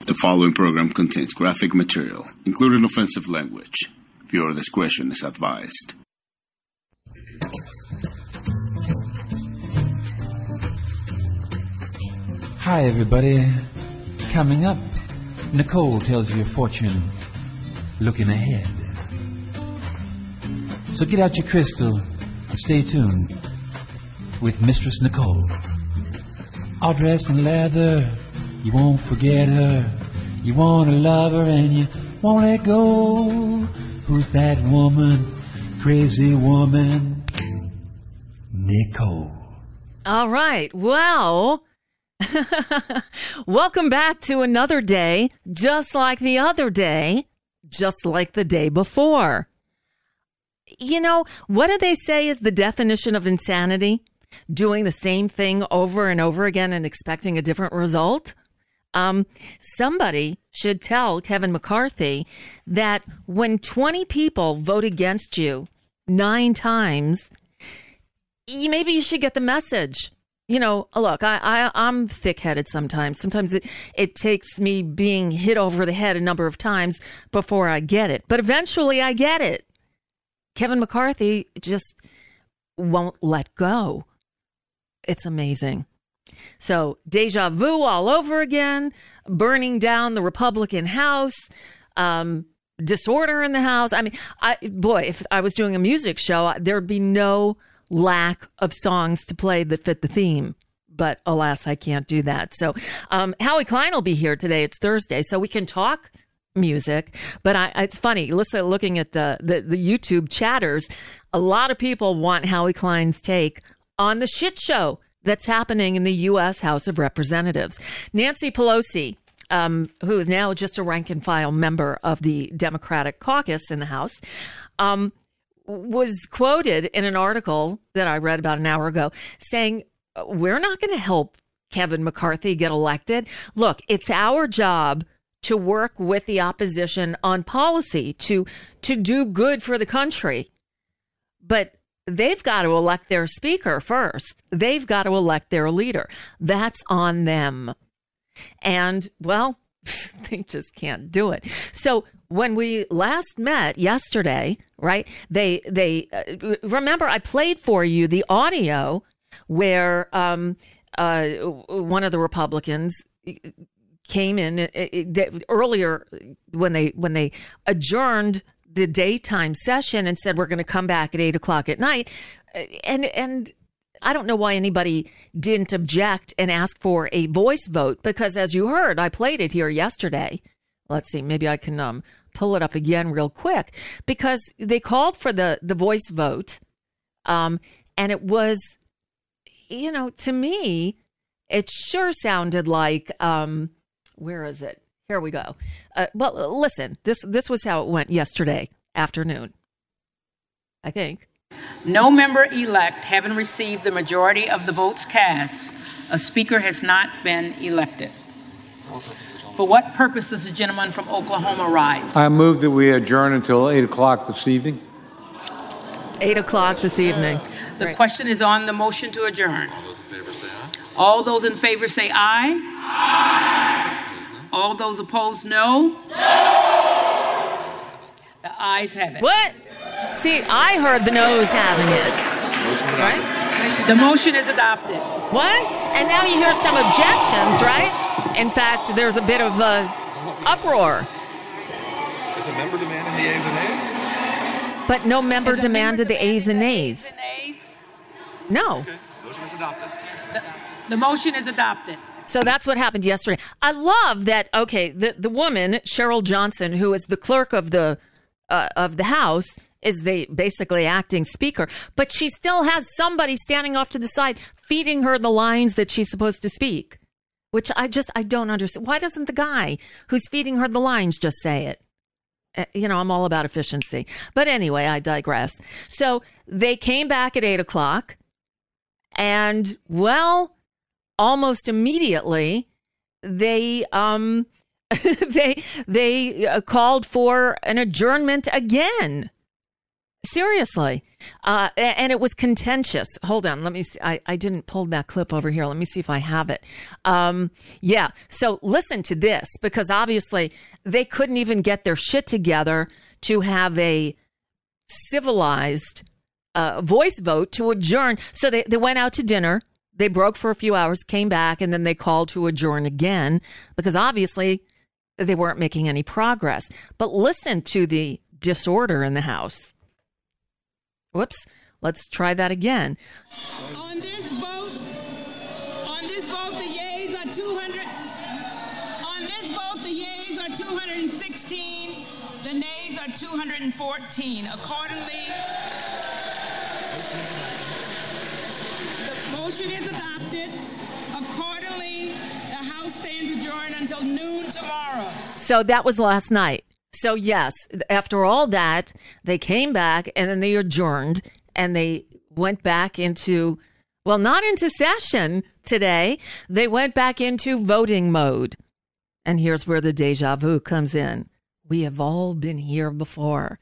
The following program contains graphic material, including offensive language. Viewer discretion is advised. Hi, everybody. Coming up, Nicole tells you a fortune looking ahead. So get out your crystal and stay tuned with Mistress Nicole. All dressed in leather, you won't forget her. You want to love her and you won't let go. Who's that woman? Crazy woman. Nicole. All right. Well, welcome back to another day, just like the other day, just like the day before. You know, what do they say is the definition of insanity? Doing the same thing over and over again and expecting a different result? Um, somebody should tell Kevin McCarthy that when 20 people vote against you nine times, you, maybe you should get the message. You know, look, I, I I'm thick headed sometimes. Sometimes it it takes me being hit over the head a number of times before I get it. But eventually I get it. Kevin McCarthy just won't let go. It's amazing. So, deja vu all over again, burning down the Republican House, um, disorder in the House. I mean, I, boy, if I was doing a music show, there'd be no lack of songs to play that fit the theme. But alas, I can't do that. So, um, Howie Klein will be here today. It's Thursday, so we can talk music. But I, it's funny. Listen, looking at the, the the YouTube chatters, a lot of people want Howie Klein's take on the shit show that's happening in the U.S. House of Representatives. Nancy Pelosi, um, who is now just a rank and file member of the Democratic caucus in the House, um, was quoted in an article that I read about an hour ago saying, We're not going to help Kevin McCarthy get elected. Look, it's our job to work with the opposition on policy to to do good for the country. But they've got to elect their speaker first. They've got to elect their leader. That's on them. And, well, they just can't do it. So when we last met yesterday, right? They they uh, remember I played for you the audio where um, uh, one of the Republicans came in uh, uh, earlier when they when they adjourned the daytime session and said we're going to come back at eight o'clock at night, and and I don't know why anybody didn't object and ask for a voice vote because, as you heard, I played it here yesterday. Let's see, maybe I can um, pull it up again real quick because they called for the the voice vote, um, and it was, you know, to me, it sure sounded like, um, where is it? Here we go. Uh, well, listen, this this was how it went yesterday afternoon. I think. No member elect having received the majority of the votes cast, a speaker has not been elected. For what purpose does the gentleman from Oklahoma rise? I move that we adjourn until 8 o'clock this evening. 8 o'clock this evening. The right. question is on the motion to adjourn. All those in favor say aye. All those opposed, no. The ayes have it. What? See, I heard the no's having it. Right? The motion is adopted. What? And now you hear some objections, right? In fact, there's a bit of a uproar. Is a member demanding the A's and A's? But no member Is a demanded the demanding A's and the A's. and A's? No. Okay, motion is adopted. The motion is adopted. So that's what happened yesterday. I love that. Okay, the the woman Cheryl Johnson, who is the clerk of the uh, of the House, is the basically acting speaker, but she still has somebody standing off to the side feeding her the lines that she's supposed to speak. Which I just I don't understand. Why doesn't the guy who's feeding her the lines just say it? Uh, you know, I'm all about efficiency. But anyway, I digress. So they came back at eight o'clock, and well, almost immediately they um they they uh, called for an adjournment again. Seriously. Uh and it was contentious. Hold on. Let me see. I, I didn't pull that clip over here. Let me see if i have it. Um yeah. So listen to this because obviously they couldn't even get their shit together to have a civilized uh, voice vote to adjourn. So they, they went out to dinner. They broke for a few hours, came back, and then they called to adjourn again because obviously they weren't making any progress. But listen to the disorder in the House. Whoops. Let's try that again. On this vote, on this vote, the yeas are 200. On this vote, the yeas are 216. The nays are 214. Accordingly, the motion is adopted. Accordingly, the House stands adjourned until noon tomorrow. So that was last night. So, yes, after all that, they came back and then they adjourned and they went back into, well, not into session today. They went back into voting mode. And here's where the deja vu comes in. We have all been here before.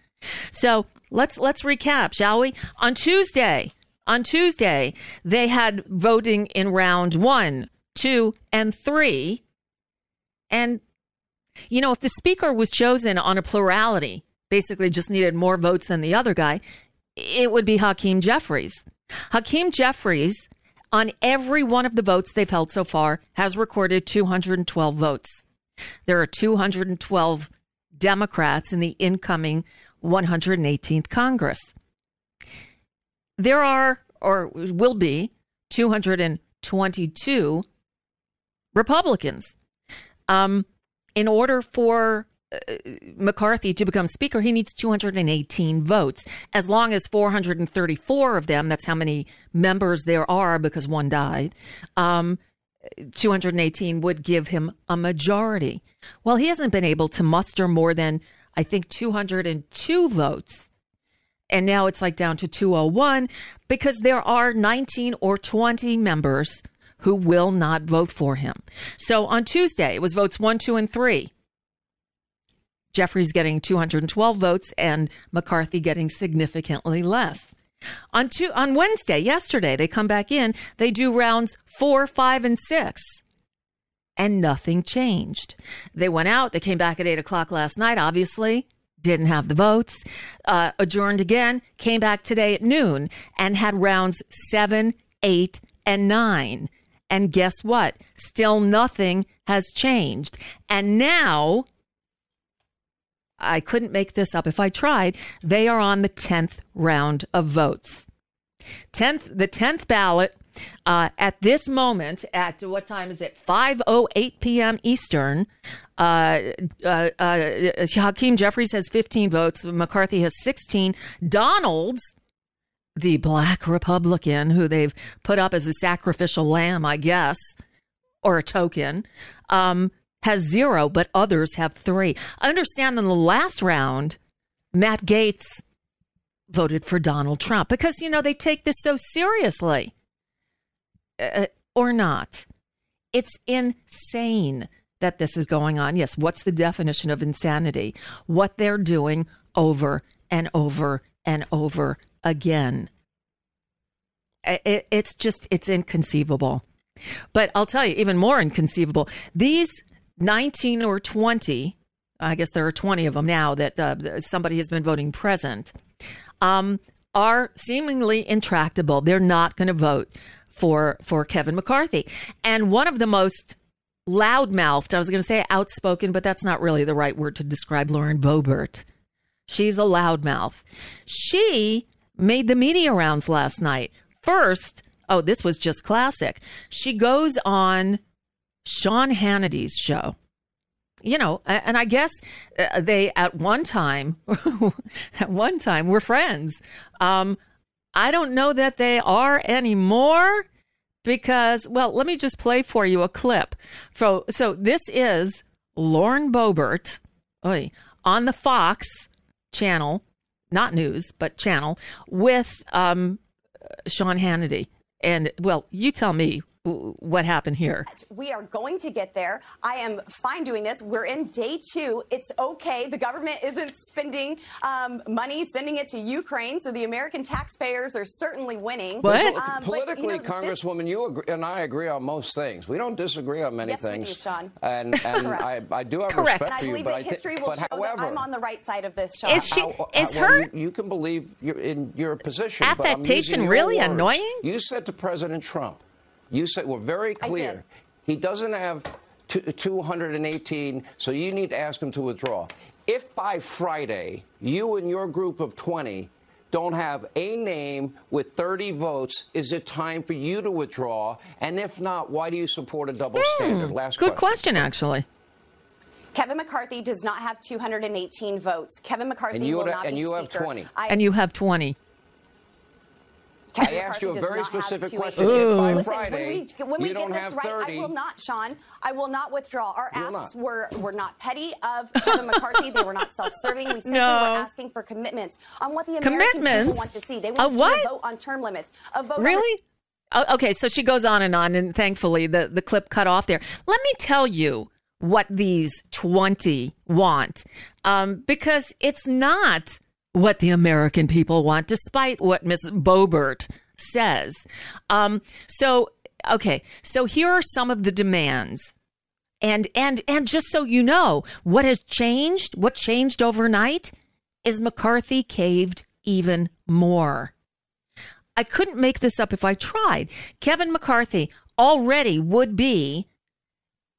So let's let's recap, shall we? On Tuesday, on Tuesday, they had voting in round one, two, and three. And you know, if the speaker was chosen on a plurality, basically just needed more votes than the other guy, it would be Hakeem Jeffries. Hakeem Jeffries, on every one of the votes they've held so far, has recorded 212 votes. There are 212 Democrats in the incoming 118th Congress. There are, or will be, 222 Republicans. Um, in order for uh, McCarthy to become speaker, he needs 218 votes. As long as 434 of them, that's how many members there are because one died, um, 218 would give him a majority. Well, he hasn't been able to muster more than, I think, 202 votes. And now it's like down to 201 because there are 19 or 20 members who will not vote for him. So on Tuesday, it was votes one, two, and three. Jeffries getting 212 votes and McCarthy getting significantly less. On two, on Wednesday, yesterday, they come back in. They do rounds four, five, and six, and nothing changed. They went out. They came back at eight o'clock last night. Obviously, didn't have the votes. Uh, adjourned again. Came back today at noon and had rounds seven, eight, and nine. And guess what? Still nothing has changed. And now, I couldn't make this up if I tried, they are on the 10th round of votes. 10th, the 10th ballot uh, at this moment, at what time is it? 5.08 p.m. Eastern. Uh, uh, uh, Hakeem Jeffries has 15 votes. McCarthy has 16. Donalds, the black Republican who they've put up as a sacrificial lamb, I guess, or a token, um, has zero, but others have three. I understand in the last round, Matt Gaetz voted for Donald Trump because, you know, they take this so seriously. Uh, or not. It's insane that this is going on. Yes, what's the definition of insanity? What they're doing over and over and over again. It, it's just, it's inconceivable. But I'll tell you, even more inconceivable. These 19 or 20, I guess there are 20 of them now that uh, somebody has been voting present, um, are seemingly intractable. They're not going to vote for for Kevin McCarthy. And one of the most loudmouthed, I was going to say outspoken, but that's not really the right word to describe Lauren Boebert. She's a loudmouth. She made the media rounds last night. First, oh, this was just classic. She goes on Sean Hannity's show. You know, and I guess uh, they at one time, at one time, were friends. Um, I don't know that they are anymore because, well, let me just play for you a clip. So, so this is Lauren Boebert oy, on the Fox channel, not news, but channel, with um, Sean Hannity. And, well, you tell me what happened here. We are going to get there. I am fine doing this. We're in day two. It's okay. The government isn't spending um, money, sending it to Ukraine, so the American taxpayers are certainly winning. What? Um, Politically, but, you know, Congresswoman, you agree, and I agree on most things. We don't disagree on many yes, things. We do, Sean. And, and I, I, do have Correct. respect for you, believe but that I history will show however, that I'm on the right side of this, Sean. Is she? How- is well, her You, you can believe you're in your position. but I'm Affectation using your really words. annoying? You said to President Trump, you said we're very I clear. did. He doesn't have two- 218, so you need to ask him to withdraw. If by Friday you and your group of 20 don't have a name with 30 votes, is it time for you to withdraw? And if not, why do you support a double hmm, standard? Last good question, actually. Kevin McCarthy does not have 218 votes. Kevin McCarthy And you will would- not and be you have 20. I, And you have 20. Kevin I asked you a very does not have specific 218. question. If by Listen, Friday when we, when we you get don't this right, 30, I will not, Sean. I will not withdraw. Our You will asks not. were were not petty of Kevin McCarthy. They were not self-serving. We simply No. were asking for commitments on what the American people want to see. They A want to see a vote on term limits. A vote on Really? Oh, okay, so she goes on and on, and thankfully the, the clip cut off there. Let me tell you what these 20 want, um, because it's not what the American people want, despite what Ms. Boebert says. Um, so, okay, so here are some of the demands. And, and, and just so you know, what has changed, what changed overnight is McCarthy caved even more. I couldn't make this up if I tried. Kevin McCarthy already would be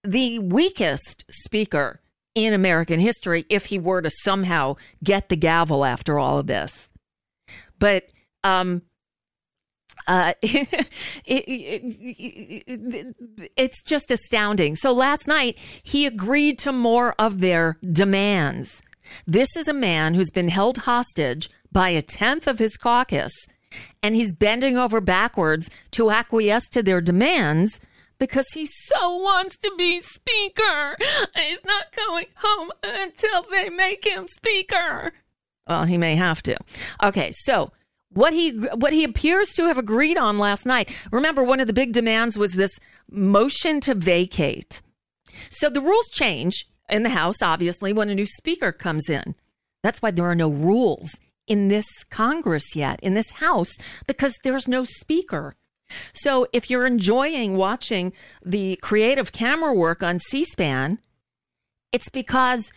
the weakest speaker in American history if he were to somehow get the gavel after all of this. But um, uh, it, it, it, it's just astounding. So last night, he agreed to more of their demands. This is a man who's been held hostage by a tenth of his caucus, and he's bending over backwards to acquiesce to their demands because he so wants to be speaker. He's not going home until they make him speaker. Well, he may have to. Okay, so what he what he appears to have agreed on last night. Remember, one of the big demands was this motion to vacate. So the rules change in the House, obviously, when a new speaker comes in. That's why there are no rules in this Congress yet, in this House, because there's no speaker. So if you're enjoying watching the creative camera work on C SPAN, it's because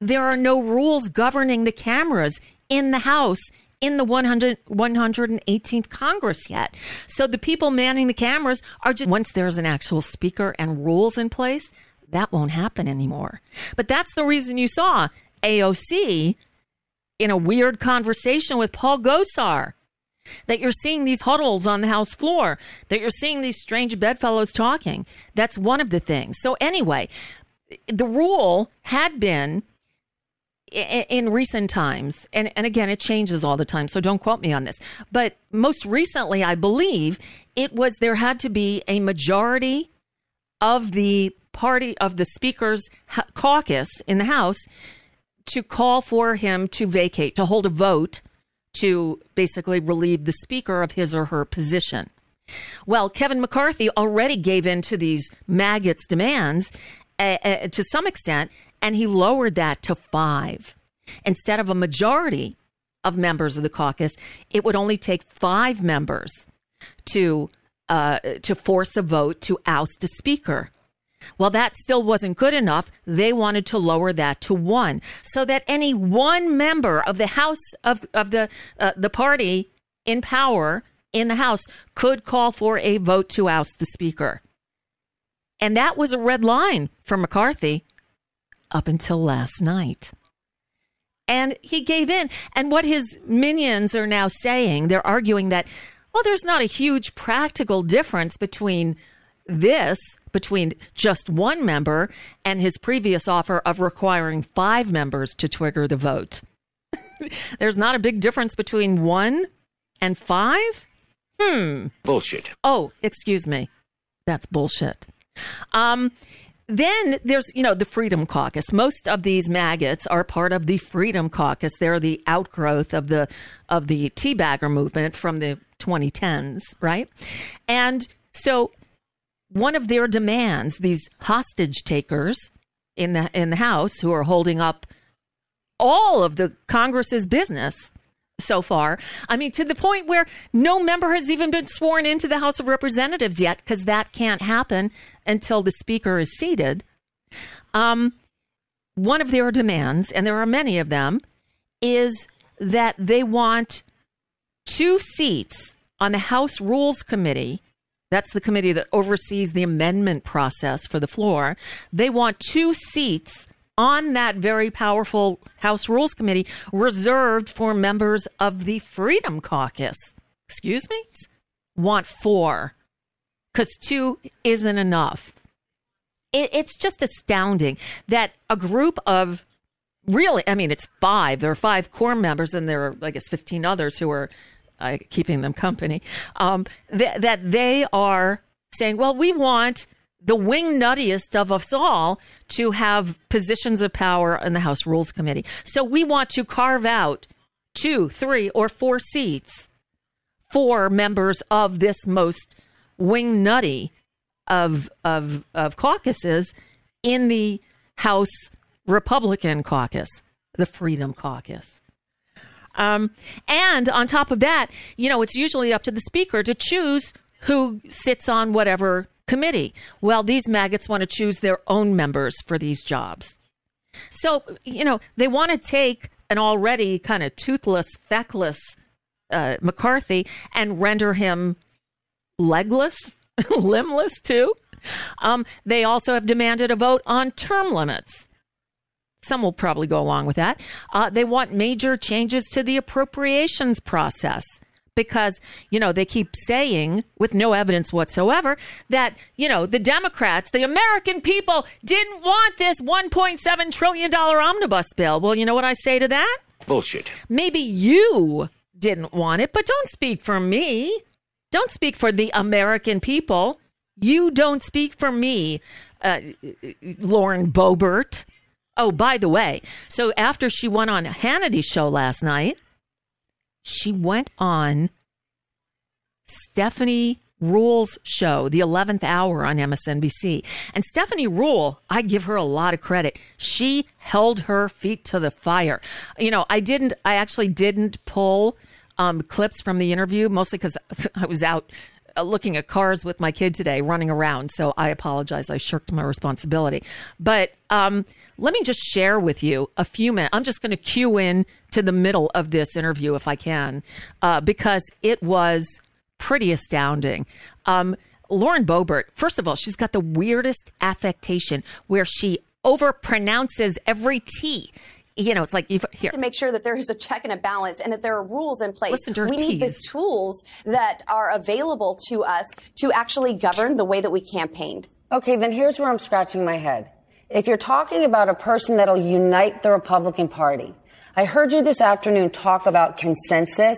there are no rules governing the cameras in the House in the 100, 118th Congress yet. So the people manning the cameras are just, once there's an actual speaker and rules in place, that won't happen anymore. But that's the reason you saw AOC in a weird conversation with Paul Gosar. That you're seeing these huddles on the House floor, that you're seeing these strange bedfellows talking. That's one of the things. So, anyway, the rule had been in recent times, and, and again, it changes all the time, so don't quote me on this. But most recently, I believe it was there had to be a majority of the party of the Speaker's caucus in the House to call for him to vacate, to hold a vote to basically relieve the Speaker of his or her position. Well, Kevin McCarthy already gave in to these maggots' demands uh, uh, to some extent, and he lowered that to five. Instead of a majority of members of the caucus, it would only take five members to uh, to force a vote to oust a speaker. Well, that still wasn't good enough. They wanted to lower that to one, so that any one member of the House of of the uh, the party in power in the House could call for a vote to oust the speaker. And that was a red line for McCarthy up until last night. And he gave in. And what his minions are now saying, they're arguing that, well, there's not a huge practical difference between this, between just one member, and his previous offer of requiring five members to trigger the vote. there's not a big difference between one and five? Hmm. Bullshit. Oh, excuse me. That's bullshit. Um, then there's, you know, the Freedom Caucus. Most of these maggots are part of the Freedom Caucus. They're the outgrowth of the of the teabagger movement from the 2010s, right? And so one of their demands, these hostage takers in the in the House who are holding up all of the Congress's business so far. I mean, to the point where no member has even been sworn into the House of Representatives yet, because that can't happen until the Speaker is seated. Um, one of their demands, and there are many of them, is that they want two seats on the House Rules Committee. That's the committee that oversees the amendment process for the floor. They want two seats on that very powerful House Rules Committee reserved for members of the Freedom Caucus. Excuse me? Want four because two isn't enough. It, it's just astounding that a group of really, I mean, it's five. There are five core members, and there are, I guess, 15 others who are uh, keeping them company. Um, th- that they are saying, well, we want the wing nuttiest of us all to have positions of power in the House Rules Committee. So we want to carve out two, three, or four seats for members of this most wing nutty of of of caucuses in the House Republican caucus, the Freedom Caucus. Um, and on top of that, you know, it's usually up to the speaker to choose who sits on whatever committee. Well, these maggots want to choose their own members for these jobs. So, you know, they want to take an already kind of toothless, feckless uh, McCarthy and render him legless, limbless too. Um, they also have demanded a vote on term limits. Some will probably go along with that. Uh, they want major changes to the appropriations process because, you know, they keep saying with no evidence whatsoever that, you know, the Democrats, the American people didn't want this $1.7 trillion omnibus bill. Well, you know what I say to that? Bullshit. Maybe you didn't want it, but don't speak for me. Don't speak for the American people. You don't speak for me, uh, Lauren Boebert. Oh, by the way, so after she went on Hannity's show last night, she went on Stephanie Ruhle's show, The 11th Hour on MSNBC. And Stephanie Ruhle, I give her a lot of credit. She held her feet to the fire. You know, I didn't, I actually didn't pull um, clips from the interview, mostly because I was out looking at cars with my kid today, running around. So I apologize. I shirked my responsibility. But um, let me just share with you a few minutes. I'm just going to cue in to the middle of this interview if I can, uh, because it was pretty astounding. Um, Lauren Boebert, first of all, she's got the weirdest affectation where she overpronounces every T you know, it's like you've here. to make sure that there is a check and a balance and that there are rules in place. Listen to her we need the tools that are available to us to actually govern the way that we campaigned. Okay, then here's where I'm scratching my head. If you're talking about a person that'll unite the Republican Party, I heard you this afternoon talk about consensus.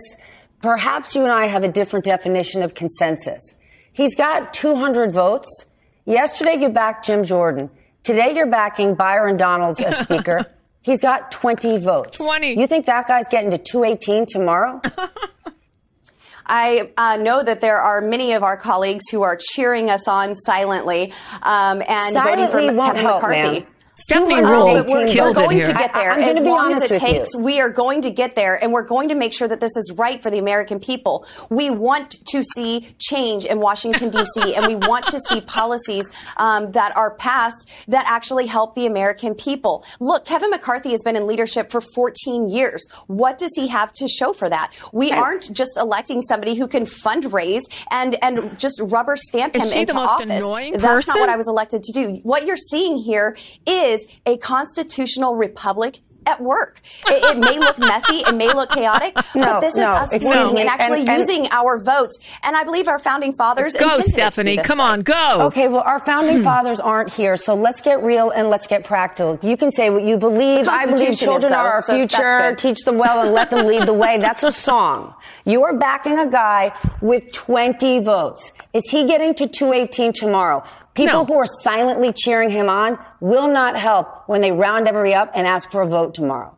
Perhaps you and I have a different definition of consensus. He's got 200 votes. Yesterday you backed Jim Jordan. Today you're backing Byron Donalds as speaker. He's got 20 votes. 20. You think that guy's getting to 218 tomorrow? I uh, know that there are many of our colleagues who are cheering us on silently um, and voting for Silently won't Kevin help, McCarthy. ma'am. Stephanie Ruhle but we're, killed we're it going here. to get there I- I'm gonna as be long as it with you. takes. We are going to get there, and we're going to make sure that this is right for the American people. We want to see change in Washington D.C., and we want to see policies um, that are passed that actually help the American people. Look, Kevin McCarthy has been in leadership for 14 years. What does he have to show for that? We aren't just electing somebody who can fundraise and and just rubber stamp Is him she into office. That's person? not what I was elected to do. What you're seeing here is a constitutional republic at work. It, it may look messy, it may look chaotic, No, but this no, is us excuse working and actually and- and- using our votes. And I believe our founding fathers Go, intended it to be Stephanie. Come way. on, go. Okay, well, our founding hmm. fathers aren't here, so let's get real and let's get practical. You can say what you believe. I believe children though, are our so future. Teach them well and let them lead the way. That's a song. You are backing a guy with 20 votes. Is he getting to 218 tomorrow? People No. who are silently cheering him on will not help when they round everybody up and ask for a vote tomorrow.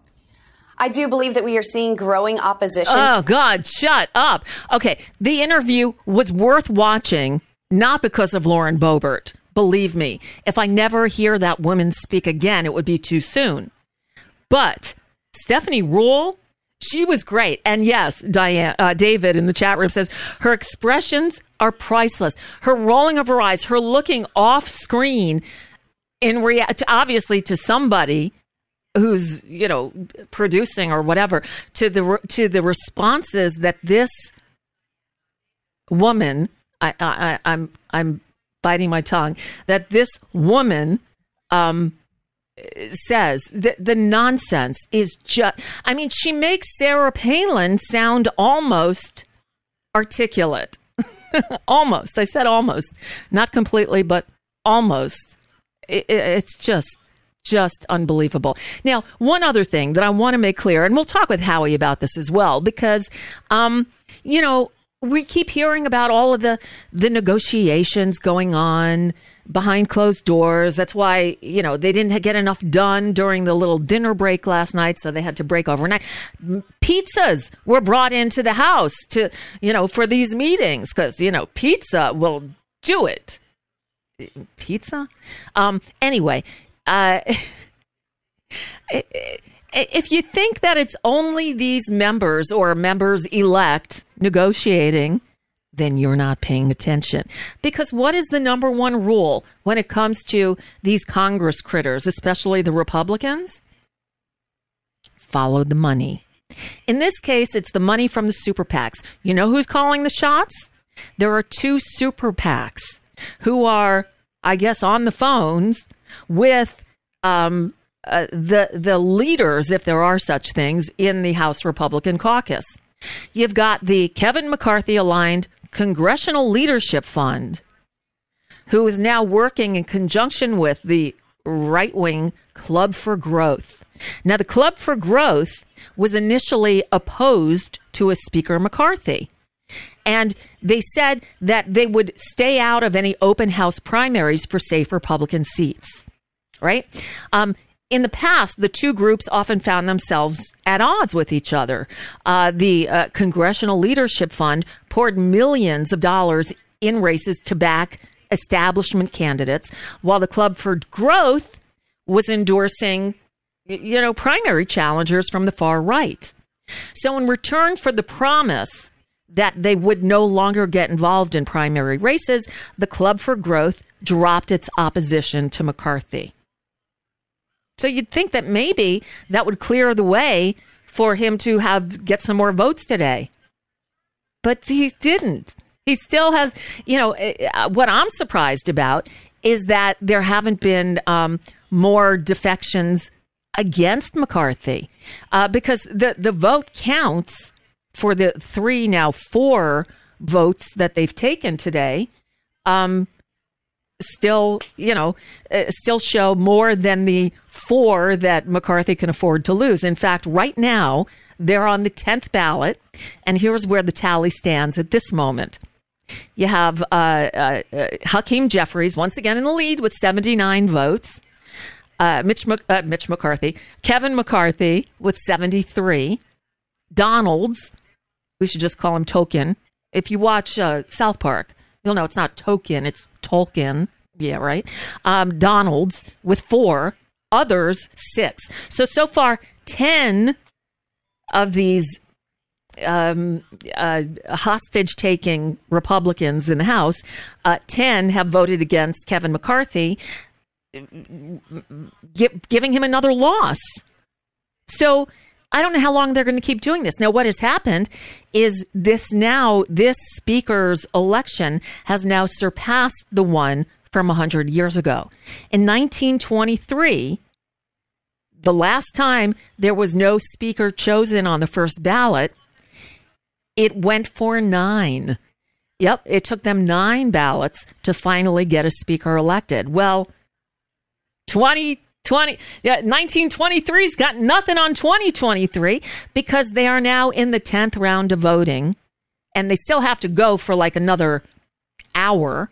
I do believe that we are seeing growing opposition. Oh God, shut up. Okay, the interview was worth watching, not because of Lauren Boebert. Believe me, if I never hear that woman speak again, it would be too soon. But Stephanie Ruhle, she was great. And yes, Diane, uh, David in the chat room says her expressions are priceless. Her rolling of her eyes, her looking off screen in rea- obviously to somebody who's you know producing or whatever to the re- to the responses that this woman I I- I'm I'm biting my tongue that this woman um says the the nonsense is just I mean she makes Sarah Palin sound almost articulate. Almost. I said almost. Not completely but almost. It, it- it's just just unbelievable. Now, one other thing that I want to make clear, and we'll talk with Howie about this as well, because, um, you know, we keep hearing about all of the the negotiations going on behind closed doors. That's why you know they didn't get enough done during the little dinner break last night, so they had to break overnight. Pizzas were brought into the house to you know for these meetings because you know pizza will do it pizza. Um, anyway, uh, if you think that it's only these members or members elect negotiating, then you're not paying attention. Because what is the number one rule when it comes to these Congress critters, especially the Republicans? Follow the money. In this case, it's the money from the super PACs. You know who's calling the shots? There are two super PACs who are, I guess, on the phones with um, uh, the the leaders, if there are such things, in the House Republican caucus. You've got the Kevin McCarthy aligned Congressional Leadership Fund, who is now working in conjunction with the right wing Club for Growth. Now, the Club for Growth was initially opposed to a Speaker McCarthy. And they said that they would stay out of any open house primaries for safe Republican seats, right? Um, in the past, the two groups often found themselves at odds with each other. Uh, the uh, Congressional Leadership Fund poured millions of dollars in races to back establishment candidates, while the Club for Growth was endorsing, you know, primary challengers from the far right. So, in return for the promise that they would no longer get involved in primary races, the Club for Growth dropped its opposition to McCarthy. So you'd think that maybe that would clear the way for him to have get some more votes today. But he didn't. He still has, you know, uh, what I'm surprised about is that there haven't been um, more defections against McCarthy uh, because the, the vote counts for the three, now four votes that they've taken today. Um, still, you know, uh, still show more than the four that McCarthy can afford to lose. In fact, right now, they're on the 10th ballot. And here's where the tally stands at this moment. You have uh, uh, uh, Hakeem Jeffries once again in the lead with 79 votes. Uh, Mitch, Mc- Mitch McCarthy, Kevin McCarthy with 73. Donalds, we should just call him Token. If you watch South Park, you'll know it's not Token, it's Tolkien. Yeah, right. Um, Donalds with four. others six. So, so far, 10 of these um, uh, hostage taking Republicans in the House, uh, 10 have voted against Kevin McCarthy, gi- giving him another loss. So I don't know how long they're going to keep doing this. Now, what has happened is this now, this speaker's election has now surpassed the one from 100 years ago. In 1923, the last time there was no speaker chosen on the first ballot, it went for nine. Yep, it took them nine ballots to finally get a speaker elected. Well, 2020, yeah, 1923's got nothing on 2023 because they are now in the 10th round of voting and they still have to go for like another hour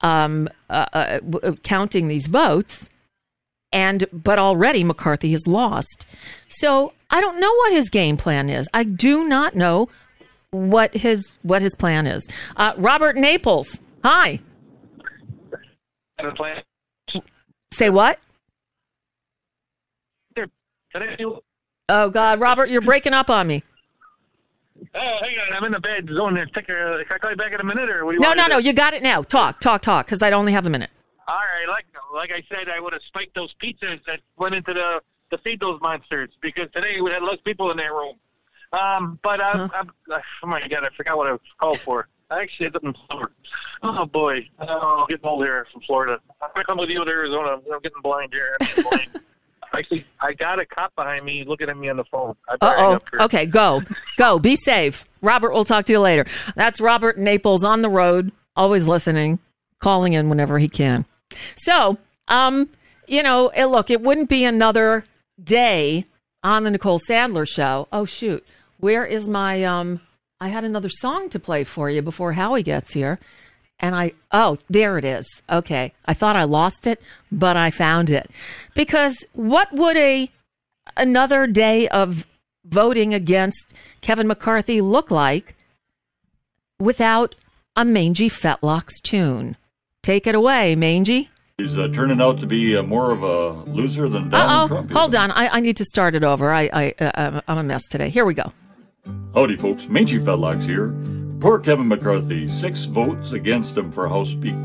um, uh, uh, w- counting these votes. And but already McCarthy has lost. So I don't know what his game plan is. I do not know what his what his plan is. Uh, Robert Naples, hi. Say what? Oh God, Robert, you're breaking up on me. Oh, hang on. I'm in the bed zone there. Take a, can I call you back in a minute, or what do you No, want no, no. do? You got it now. Talk, talk, talk. Because I only have a minute. All right, like like I said, I would have spiked those pizzas that went into the to feed those monsters because today we had less people in that room. Um, but I'm, I'm, oh my god, I forgot what I was called for. I actually ended up in summer. Oh boy, oh, I'm getting old here from Florida. I'm gonna come with you to Arizona. I'm getting blind here. I'm getting blind. Actually, I got a cop behind me looking at me on the phone. I better hang oh. Okay, go, go. Be safe, Robert. We'll talk to you later. That's Robert Naples on the road, always listening, calling in whenever he can. So, um, you know, eh, look, it wouldn't be another day on the Nicole Sandler show. Oh shoot, where is my um? I had another song to play for you before Howie gets here. And I, oh, there it is. Okay. I thought I lost it, but I found it. Because what would a, another day of voting against Kevin McCarthy look like without a Mangy Fetlocks tune? Take it away, Mangy. He's uh, turning out to be uh, more of a loser than Donald Oh, Trump. hold on. I, I need to start it over. I, I, uh, I'm a mess today. Here we go. Howdy, folks. Mangy Fetlocks here. Poor Kevin McCarthy. Six votes against him for House speak,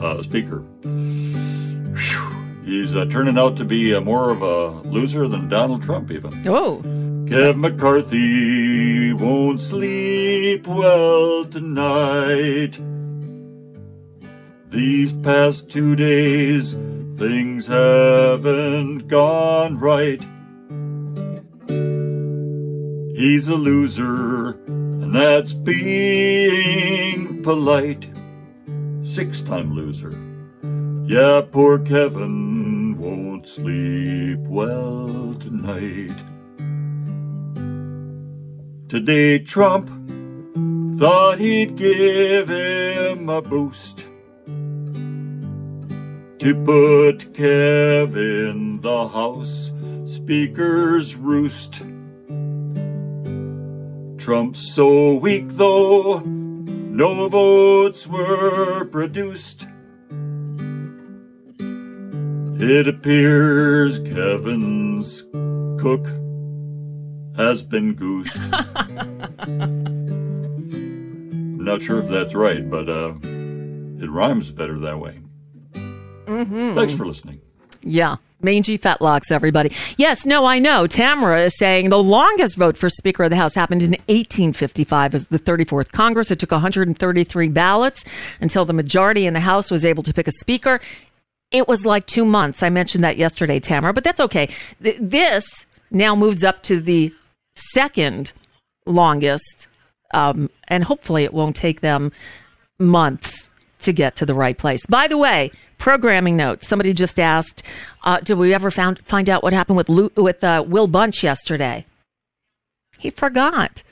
uh, Speaker. Phew. He's uh, turning out to be uh, more of a loser than Donald Trump, even. Oh. Kevin McCarthy won't sleep well tonight. These past two days, things haven't gone right. He's a loser, that's being polite. Six time loser. Yeah, poor Kevin won't sleep well tonight. Today, Trump thought he'd give him a boost to put Kevin the House Speaker's roost. Trump's so weak, though, no votes were produced. It appears Kevin's cook has been goosed. I'm not sure if that's right, but uh, it rhymes better that way. Mm-hmm. Thanks for listening. Yeah. Mangy fetlocks, everybody. Yes, no, I know. Tamara is saying the longest vote for Speaker of the House happened in 1855 as the 34th Congress. It took 133 ballots until the majority in the House was able to pick a Speaker. It was like two months. I mentioned that yesterday, Tamara, but that's okay. Th- This now moves up to the second longest, um, and hopefully it won't take them months to get to the right place. By the way, programming notes. Somebody just asked, uh, "Did we ever found, find out what happened with with uh, Will Bunch yesterday?" He forgot.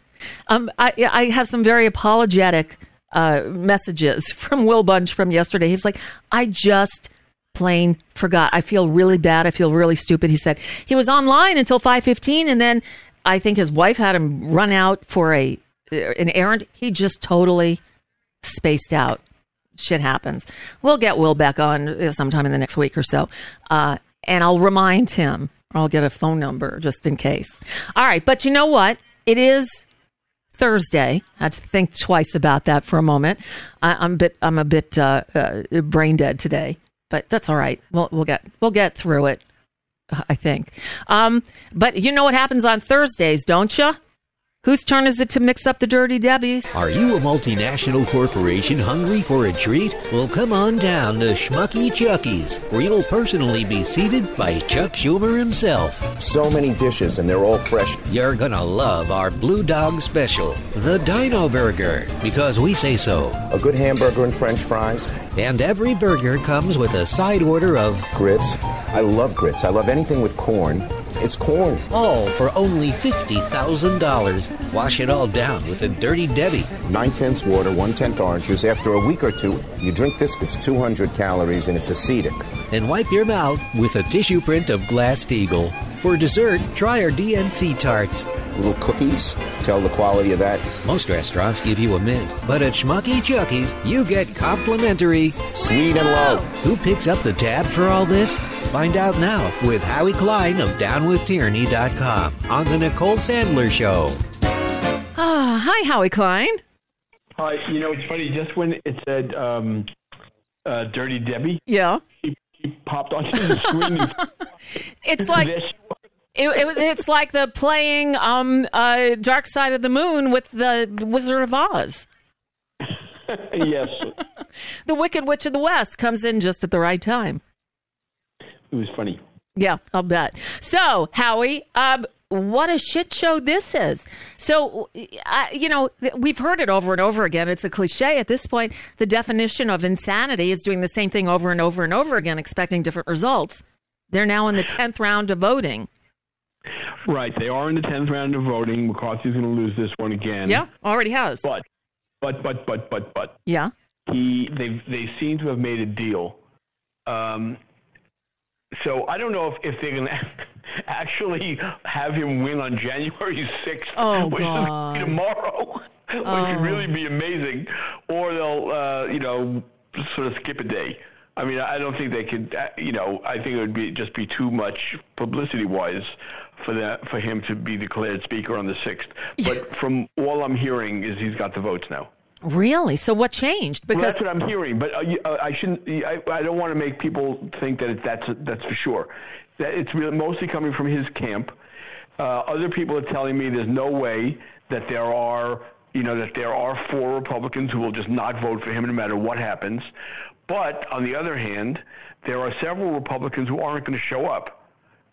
Um, I, I have some very apologetic uh, messages from Will Bunch from yesterday. He's like, "I just." plain forgot. I feel really bad. I feel really stupid. He said he was online until 5:15 and then I think his wife had him run out for a an errand. He just totally spaced out. Shit happens. We'll get Will back on uh, sometime in the next week or so. Uh, and I'll remind him. Or I'll get a phone number just in case. All right, but you know what? It is Thursday. I had to think twice about that for a moment. I, am a bit, I'm a bit uh, uh, brain dead today, but that's all right. We'll, we'll get, we'll get through it. I think. Um, but you know what happens on Thursdays, don't you? Whose turn is it to mix up the dirty debbies? Are you a multinational corporation hungry for a treat? Well, come on down to Schmucky Chucky's, where you'll personally be seated by Chuck Schumer himself. So many dishes, and they're all fresh. You're gonna love our Blue Dog Special, the Dino Burger, because we say so. A good hamburger and french fries. And every burger comes with a side order of grits. I love grits. I love anything with corn. It's corn. All for only $50,000. Wash it all down with a Dirty Debbie. Nine tenths water, one tenth orange juice. After a week or two, you drink this, it's 200 calories and it's acidic. And wipe your mouth with a tissue print of Glass Steagall. For dessert, try our DNC tarts. Little cookies, tell the quality of that. Most restaurants give you a mint, but at Schmucky Chucky's, you get complimentary sweet and low. Who picks up the tab for all this? Find out now with Howie Klein of DownWithTyranny.com on the Nicole Sandler Show. Ah, hi, Howie Klein. Hi. You know, it's funny. Just when it said um, uh, "Dirty Debbie," yeah, he, he popped onto the screen. it's like it, it, it's like the playing um, uh, Dark Side of the Moon with the Wizard of Oz. yes. the Wicked Witch of the West comes in just at the right time. It was funny. Yeah, I'll bet. So, Howie, um, what a shit show this is. So, uh, you know, we've heard it over and over again. It's a cliche at this point. The definition of insanity is doing the same thing over and over and over again, expecting different results. They're now in the 10th round of voting. Right. They are in the 10th round of voting. McCarthy's going to lose this one again. Yeah, already has. But, but, but, but, but, but. Yeah. He, they, they seem to have made a deal. Um, so I don't know if, if they're going to actually have him win on January 6th, oh, which God. is tomorrow, which Oh. would really be amazing, or they'll, uh, you know, sort of skip a day. I mean, I don't think they could, uh, you know, I think it would be just be too much publicity-wise for that for him to be declared speaker on the 6th. But from all I'm hearing is he's got the votes now. Really? So, what changed? Well, Because that's what I'm hearing, but uh, uh, I shouldn't. I, I don't want to make people think that it, that's that's for sure. That it's really mostly coming from his camp. Uh, other people are telling me there's no way that there are, you know, that there are four Republicans who will just not vote for him no matter what happens. But on the other hand, there are several Republicans who aren't going to show up.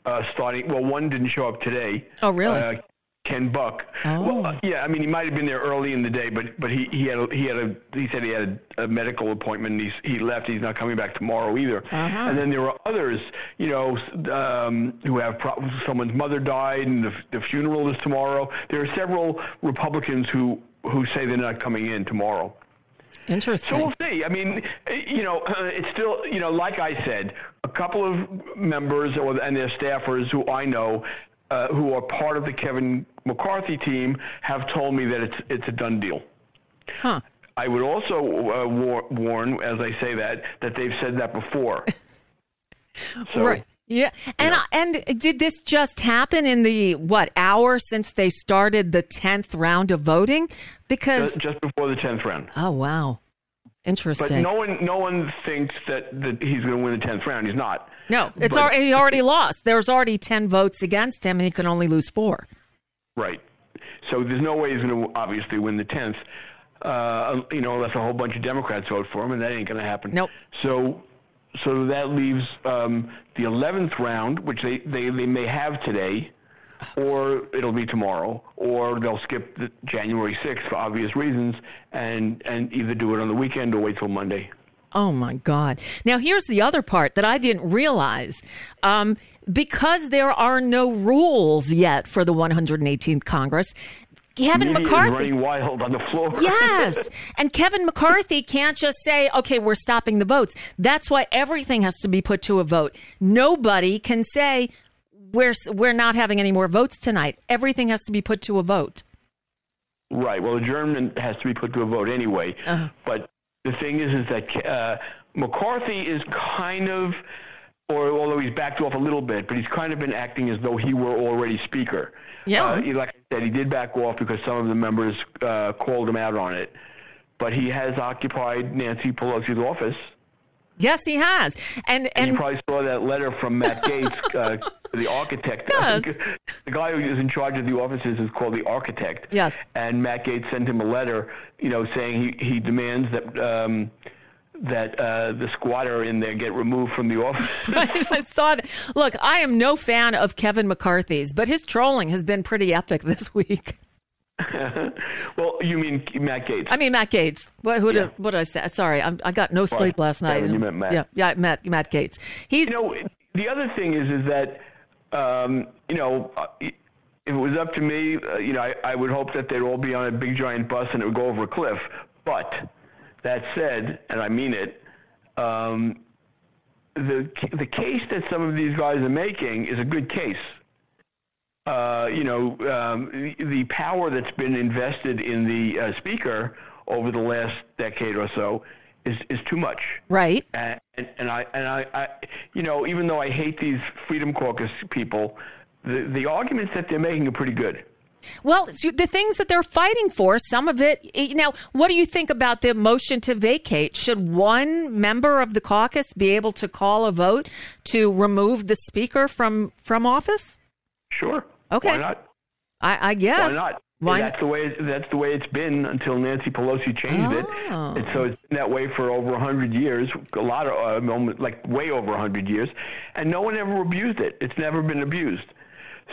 Uh, starting, well, one didn't show up today. Oh, really? Uh, Ken Buck. Oh. Well, uh, yeah, I mean, he might have been there early in the day, but but he he had a, he had a he said he had a, a medical appointment. And he's he left. He's not coming back tomorrow either. Uh-huh. And then there are others, you know, um, who have problems. Someone's mother died, and the, the funeral is tomorrow. There are several Republicans who who say they're not coming in tomorrow. Interesting. So we'll see. I mean, eh, you know, it's still, you know, like I said, a couple of members or, and their staffers who I know uh, who are part of the Kevin McCarthy team have told me that it's it's a done deal. Huh. I would also uh, war- warn, as I say that, that they've said that before. So, right. Yeah. And I and did this just happen in the what hour since they started the 10th round of voting? Because Just, just before the tenth round. Oh, wow. But no one, no one thinks that, that he's going to win the tenth round. He's not. No, it's But- already, he already lost. There's already 10 votes against him and he can only lose 4. Right. So there's no way he's going to obviously win the tenth. Uh, you know, unless a whole bunch of Democrats vote for him, and that ain't going to happen. Nope. So, so that leaves um, the eleventh round, which they, they, they may have today, or it'll be tomorrow, or they'll skip the January sixth for obvious reasons, and and either do it on the weekend or wait till Monday. Oh my God. Now, here's the other part that I didn't realize. Um, because there are no rules yet for the 118th Congress, Kevin Media McCarthy. running wild on the floor. Yes. And Kevin McCarthy can't just say, okay, we're stopping the votes. That's why everything has to be put to a vote. Nobody can say, we're, we're not having any more votes tonight. Everything has to be put to a vote. Right. Well, adjournment has to be put to a vote anyway. Uh-huh. But the thing is, is that uh, McCarthy is kind of or although he's backed off a little bit, but he's kind of been acting as though he were already speaker. Yeah. Uh, he- like I said, he did back off because some of the members uh, called him out on it, but he has occupied Nancy Pelosi's office. Yes, he has. And And, and you probably saw that letter from Matt Gaetz, uh, the architect. Yes. the guy who is in charge of the offices is called the architect. Yes. And Matt Gaetz sent him a letter, you know, saying he, he demands that um, that uh, the squatter in there get removed from the office. I saw that. Look, I am no fan of Kevin McCarthy's, but his trolling has been pretty epic this week. well, you mean Matt Gaetz? I mean, Matt Gaetz. What, who did, what did I say? Sorry, I'm, I got no sleep last night. Kevin, you meant Matt. Yeah, yeah, Matt, Matt Gaetz. He's You know, the other thing is, is that, um, you know, uh, if it was up to me, uh, you know, I, I would hope that they'd all be on a big giant bus and it would go over a cliff. But that said, and I mean it, um, the the case that some of these guys are making is a good case. Uh, you know, um, the, power that's been invested in the uh, speaker over the last decade or so is is too much. right. And, and, I and I, I, you know, even though I hate these Freedom Caucus people, the the arguments that they're making are pretty good. Well, the things that they're fighting for, some of it. Now, what do you think about the motion to vacate? Should one member of the caucus be able to call a vote to remove the speaker from from office? Sure. Okay. Why not? I, I guess. Why not? Why that's the way. That's the way it's been until Nancy Pelosi changed it. Oh. And so it's been that way for over a hundred years. A lot of, uh, like way over a hundred years, and no one ever abused it. It's never been abused.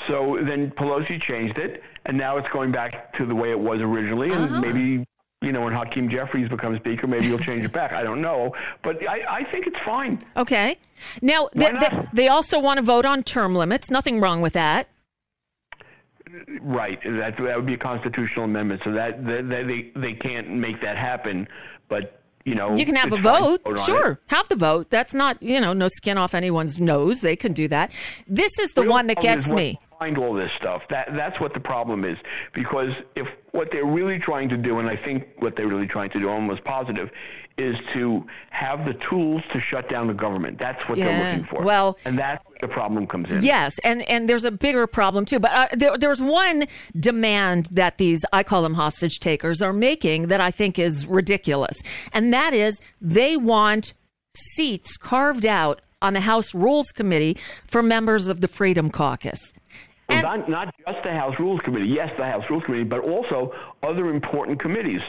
So then Pelosi changed it, and now it's going back to the way it was originally. And Uh-huh. maybe, you know, when Hakeem Jeffries becomes speaker, maybe he'll change it back. I don't know, but I, I think it's fine. Okay. Now, th- th- they also want to vote on term limits. Nothing wrong with that. Right. That that would be a constitutional amendment. So that, that, that they they can't make that happen. But you know, You can have a to vote. on it. Sure. Have the vote. That's not, you know, no skin off anyone's nose. They can do that. This is the real one that gets me. Behind all this stuff, that that's what the problem is. Because if what they're really trying to do, and I think what they're really trying to do, I'm almost positive, is to have the tools to shut down the government. That's what Yeah, they're looking for. well- and that's where the problem comes in. Yes, and and there's a bigger problem too. But uh, there, there's one demand that these I call them hostage takers are making that I think is ridiculous, and that is they want seats carved out on the House Rules Committee for members of the Freedom Caucus. Well, not, not just the House Rules Committee. Yes, the House Rules Committee, but also other important committees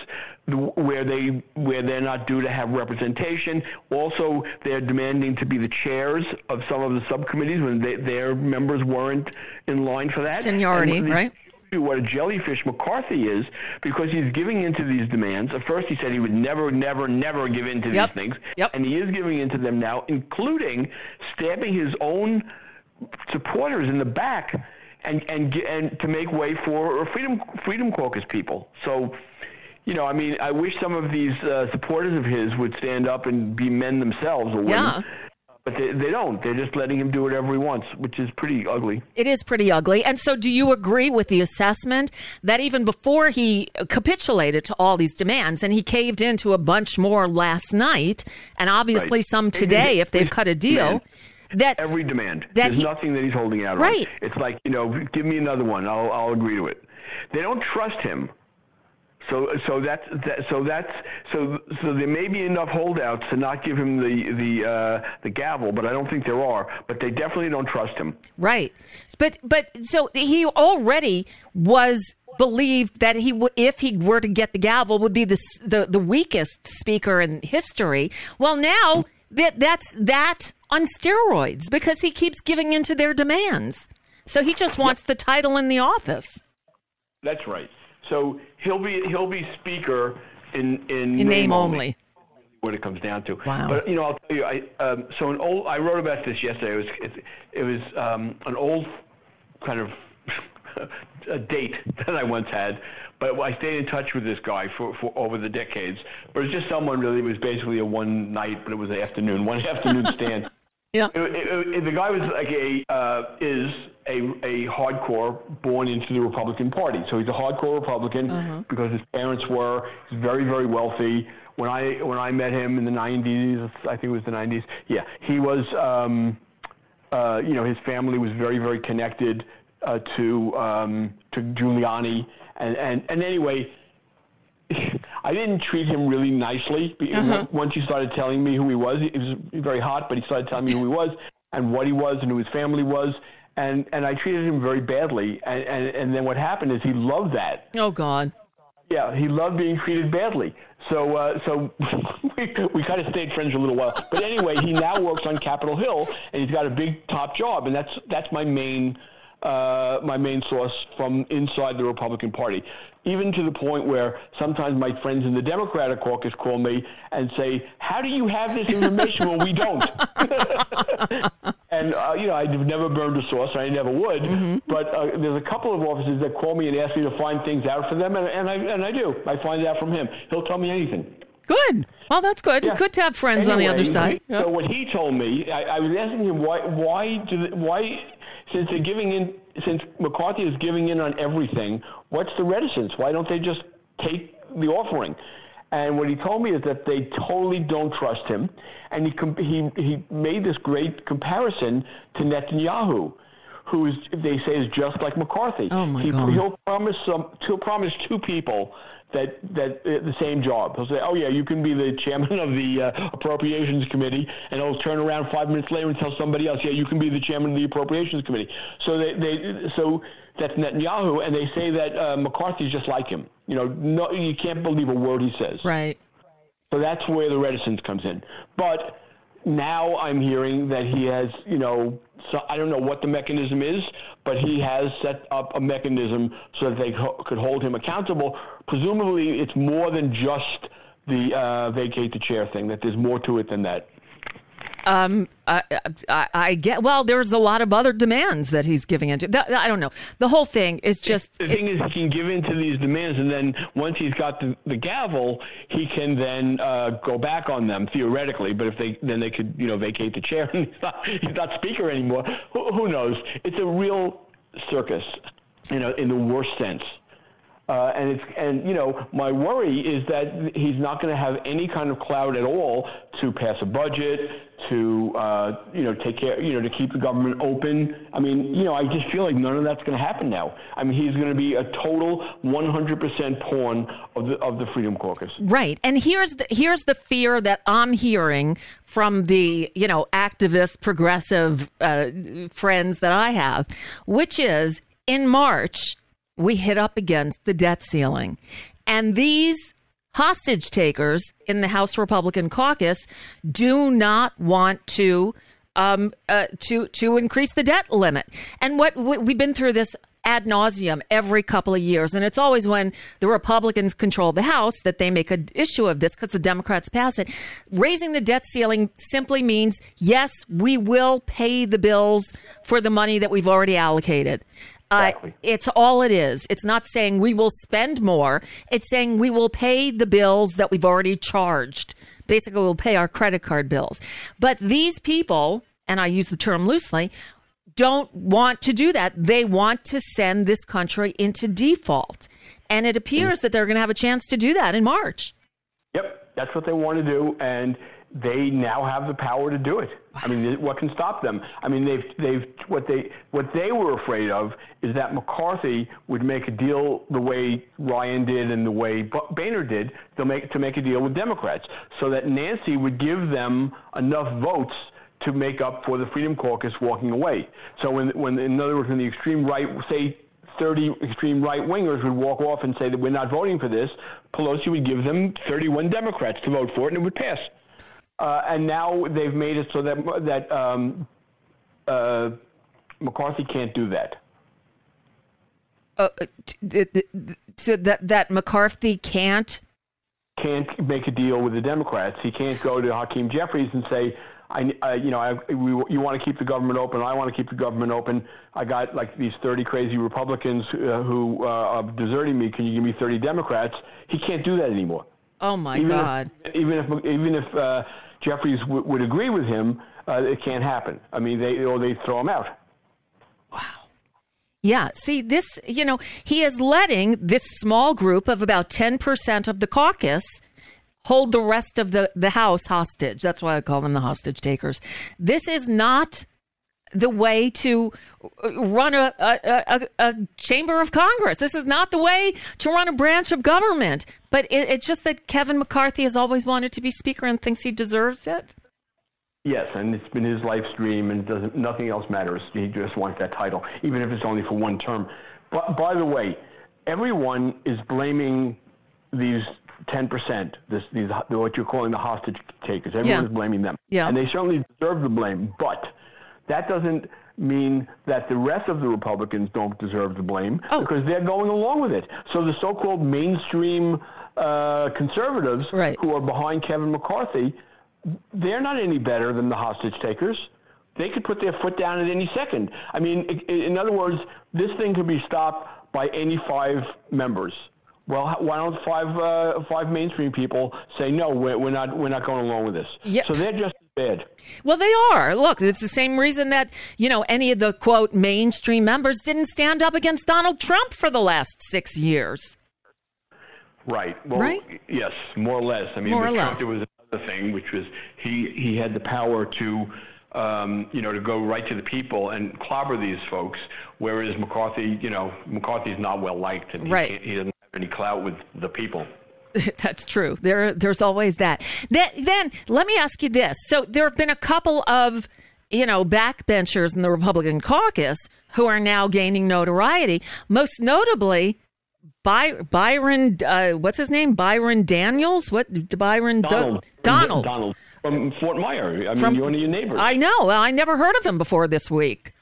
where they where they're not due to have representation. Also, they're demanding to be the chairs of some of the subcommittees when they, their members weren't in line for that. Seniority, right? What a jellyfish McCarthy is, because he's giving into these demands. At first, he said he would never, never, never give in to Yep. these things, and he is giving in to them now, including stabbing his own supporters in the back and and and to make way for freedom freedom caucus people. So, you know, I mean, I wish some of these uh, supporters of his would stand up and be men themselves or women. Yeah. But they, they don't. They're just letting him do whatever he wants, which is pretty ugly. It is pretty ugly. And so, do you agree with the assessment that even before he capitulated to all these demands, and he caved into a bunch more last night, and obviously Right. some today if they've cut a deal, Demand. that every demand. that There's he- nothing that he's holding out Right. on. It's like you know, give me another one. I'll I'll agree to it. They don't trust him. So so that's that, so that's so so there may be enough holdouts to not give him the the uh, the gavel, but I don't think there are. But they definitely don't trust him. Right. But but so he already was believed that he would if he were to get the gavel would be the the, the weakest speaker in history. Well, now that that's that on steroids because he keeps giving into their demands. So he just wants the title in the office. That's right. So he'll be he'll be speaker in in, In name only. What it comes down to. Wow. But you know, I'll tell you. I um, so an old. I wrote about this yesterday. It was it, it was um, an old kind of a date that I once had. But I stayed in touch with this guy for, for over the decades. But it's just someone really. It was basically a one night, but it was an afternoon, one afternoon stand. Yeah. It, it, it- the guy was like a uh, is a a hardcore born into the Republican Party. So he's a hardcore Republican Uh-huh. because his parents were he's very very wealthy. When I when I met him in the 90s, I think it was the 90s. Yeah, he was um, Uh, you know, his family was very, very connected uh, to um, to Giuliani, and and and anyway. I didn't treat him really nicely. Uh-huh. Once he started telling me who he was, he was very hot, but he started telling me who he was and what he was and who his family was, and and I treated him very badly. And and, and then what happened is he loved that. Oh God. Yeah, he loved being treated badly. So, uh, so we, we kind of stayed friends for a little while. But anyway, he now works on Capitol Hill, and he's got a big top job, and that's that's my main uh, my main source from inside the Republican Party. Even to the point where sometimes my friends in the Democratic caucus call me and say, "How do you have this information when we don't?" and uh, you know, I've never burned a source, I never would. But uh, there's a couple of officers that call me and ask me to find things out for them, and, and I and I do. I find out from him. He'll tell me anything. Good. Well, that's good. Yeah. Good to have friends on the other side. he- So what he told me, I, I was asking him why, why, do why, since they're giving in, since McCarthy is giving in on everything, what's the reticence? Why don't they just take the offering? And what he told me is that they totally don't trust him, and he com- he he made this great comparison to Netanyahu, who is they say is just like McCarthy. Oh, my he, God. He'll promise some. He'll promise two people that that uh, the same job. He'll say, "Oh yeah, you can be the chairman of the uh, appropriations committee," and he'll turn around five minutes later and tell somebody else, "Yeah, you can be the chairman of the appropriations committee." So they, they so that's Netanyahu, and they say that uh, McCarthy's just like him. You know, no, you can't believe a word he says. Right. So that's where the reticence comes in. But now I'm hearing that he has, you know, so I don't know what the mechanism is, but he has set up a mechanism so that they ho- could hold him accountable. Presumably, it's more than just the uh, vacate the chair thing. That there's more to it than that. Um, I, I, I get. Well, there's a lot of other demands that he's giving into. That, I don't know. The whole thing is just. The thing is, he can give in to these demands, and then once he's got the, the gavel, he can then uh, go back on them theoretically. But if they then they could, you know, vacate the chair, and he's not, he's not speaker anymore. Who, who knows? It's a real circus, you know, in the worst sense. Uh, and it's and you know my worry is that he's not going to have any kind of clout at all to pass a budget, to uh, you know take care, you know to keep the government open. I mean, you know, I just feel like none of that's going to happen now. I mean, he's going to be a total 100% pawn of the of the Freedom Caucus. Right. And here's the here's the fear that I'm hearing from the, you know, activist progressive uh, friends that I have, which is in March we hit up against the debt ceiling. And these hostage takers in the House Republican caucus do not want to um, uh, to to increase the debt limit. And what we- we've been through this ad nauseum every couple of years, and it's always when the Republicans control the House that they make an issue of this because the Democrats pass it. Raising the debt ceiling simply means yes, we will pay the bills for the money that we've already allocated. Uh, it's all it is. It's not saying we will spend more. It's saying we will pay the bills that we've already charged. Basically, we'll pay our credit card bills. But these people, and I use the term loosely, don't want to do that. They want to send this country into default. And it appears that they're going to have a chance to do that in March. Yep, that's what they want to do, and they now have the power to do it. I mean, what can stop them? I mean, they've they've what they what they were afraid of is that McCarthy would make a deal the way Ryan did and the way Boehner did to make to make a deal with Democrats, so that Nancy would give them enough votes to make up for the Freedom Caucus walking away. So when when in other words, when the extreme right say 30 extreme right wingers would walk off and say that we're not voting for this, Pelosi would give them 31 Democrats to vote for it, and it would pass. Uh, and now they've made it so that that um, uh, McCarthy can't do that. Uh, th- th- th- so that that McCarthy can't. Can't make a deal with the Democrats. He can't go to Hakeem Jeffries and say, "I, uh, you know, I, we, you want to keep the government open. I want to keep the government open. I got like these 30 crazy Republicans uh, who uh, are deserting me. Can you give me 30 Democrats?" He can't do that anymore. Oh my even God! If, even if even if uh, Jeffries w- would agree with him, uh, it can't happen. I mean, they or they throw him out. Wow. Yeah. See, this, you know, he is letting this small group of about 10% of the caucus hold the rest of the, the House hostage. That's why I call them the hostage takers. This is not the way to uh, run a, a, a, a, chamber of Congress. This is not the way to run a branch of government. But it, it's just that Kevin McCarthy has always wanted to be Speaker and thinks he deserves it. Yes, and it's been his life's dream, and doesn't nothing else matters. He just wants that title, even if it's only for one term. But by the way, everyone is blaming these 10%, this, these what you're calling the hostage takers. Everyone Yeah. is blaming them, Yeah. and they certainly deserve the blame. But that doesn't mean that the rest of the Republicans don't deserve the blame Oh. because they're going along with it. So the so-called mainstream uh, conservatives who are behind Kevin McCarthy, they're not any better than the hostage takers. They could put their foot down at any second. I mean, in other words, this thing could be stopped by any five members. Well, why don't five uh, five mainstream people say no? We're, we're not we're not going along with this. So they're just bad. Well, they are. Look, it's the same reason that, you know, any of the quote mainstream members didn't stand up against Donald Trump for the last six years. Right. Well, Right? Yes, more or less. I mean, More or Trump, less. there was another thing, which was he he had the power to, um, you know, to go right to the people and clobber these folks. Whereas McCarthy, you know, McCarthy's not well liked, and he, Right. can't, he doesn't have any clout with the people. That's true. There, there's always that. That. Then let me ask you this. So there have been a couple of, you know, backbenchers in the Republican caucus who are now gaining notoriety. Most notably, By, Byron, uh, what's his name? Byron Daniels. What Byron Donald. Donald. Donald from Fort Myer. I mean, From- you're one of your neighbors. I know. I never heard of him before this week.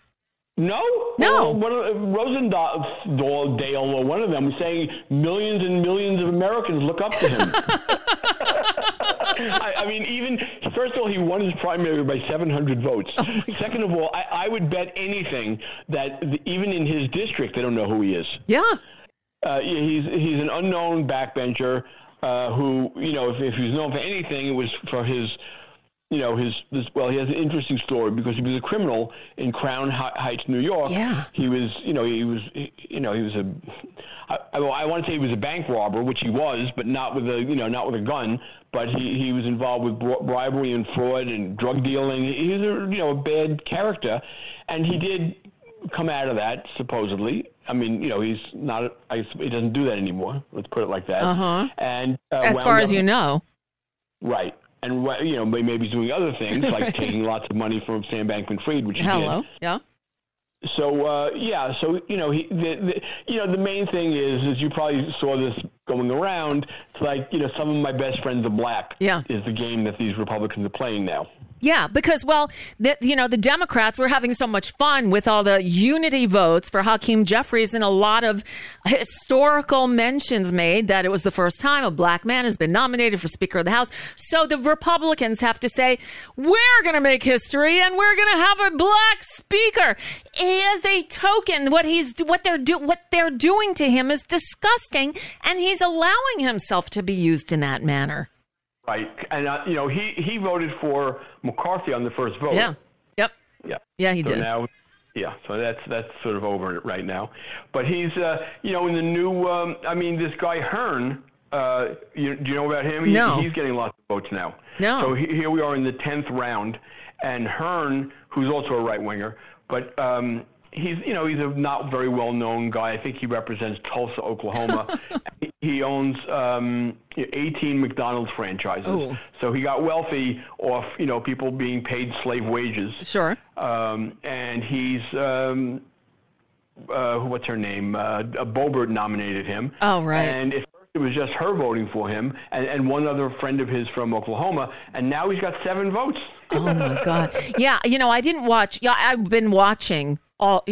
No, No. One of, Rosendale Dale or one of them was saying millions and millions of Americans look up to him. I, I mean, even first of all, he won his primary by 700 votes. Second of all, I, I would bet anything that the, even in his district, they don't know who he is. Yeah. Uh, he's he's an unknown backbencher uh, who, you know, if, if he's known for anything, it was for his you know, his this well, he has an interesting story because he was a criminal in Crown Heights, New York. Yeah. He was, you know, he was, he- you know, he was a. I, I, I want to say he was a bank robber, which he was, but not with a, you know, not with a gun. But he, he was involved with bri- bribery and fraud and drug dealing. He was a, you know, a bad character, and he did come out of that supposedly. I mean, you know, he's not. I, he doesn't do that anymore. Let's put it like that. Uh-huh. And uh, As far as up- you know. Right. And you know, maybe he's doing other things like taking lots of money from Sam Bankman-Fried, which he Hello. did. Yeah. So uh, yeah, so you know, he, the, the, you know, the main thing is, is you probably saw this going around. It's like you know, some of my best friends are black. Yeah. is the game that these Republicans are playing now. Yeah, because well, the, you know, the Democrats were having so much fun with all the unity votes for Hakeem Jeffries and a lot of historical mentions made that it was the first time a black man has been nominated for Speaker of the House. So the Republicans have to say, we're going to make history and we're going to have a black speaker. As a token, what he's what they're do what they're doing to him is disgusting, and he's allowing himself to be used in that manner. Right, and uh, you know, he he voted for McCarthy on the first vote. Yeah. Yep. Yeah. Yeah, he so did. Now, yeah, so that's that's sort of over right now. But he's, uh, you know, in the new. Um, I mean, this guy Hern. Uh, you, do you know about him? He- No. He's getting lots of votes now. No. So he, here we are in the tenth round, and Hern, who's also a right winger, but. Um, He's, you know, he's a not very well known guy. I think he represents Tulsa, Oklahoma. He- owns um, 18 McDonald's franchises. Oh. So he got wealthy off, you know, people being paid slave wages. Sure. Um, and he's, um, uh, what's her name? Uh, Boebert nominated him. Oh, right. And at first it was just her voting for him, and, and one other friend of his from Oklahoma, and now he's got seven votes. Oh my god. Yeah, you know, I didn't watch. Yeah, I've been watching all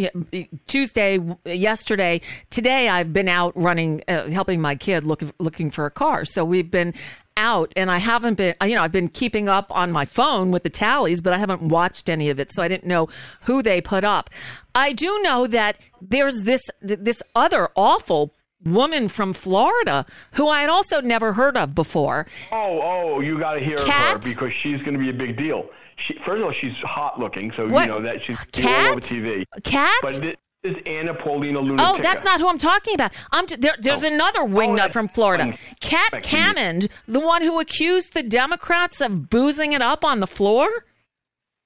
Tuesday, yesterday, today. I've been out running, uh, helping my kid look looking for a car. So we've been out, and I haven't been. You know, I've been keeping up on my phone with the tallies, but I haven't watched any of it, so I didn't know who they put up. I do know that there's this this other awful woman from Florida who I had also never heard of before. Oh, oh, you got to hear of her because she's going to be a big deal. She, first of all, she's hot looking, so What? you know that she's Cat? all over TV. Cat? But this is Anna Paulina Lunatica. Oh, that's not who I'm talking about. I'm t- there, there's Oh. another wingnut from Florida, Kat Becky. Cammond, the one who accused the Democrats of boozing it up on the floor.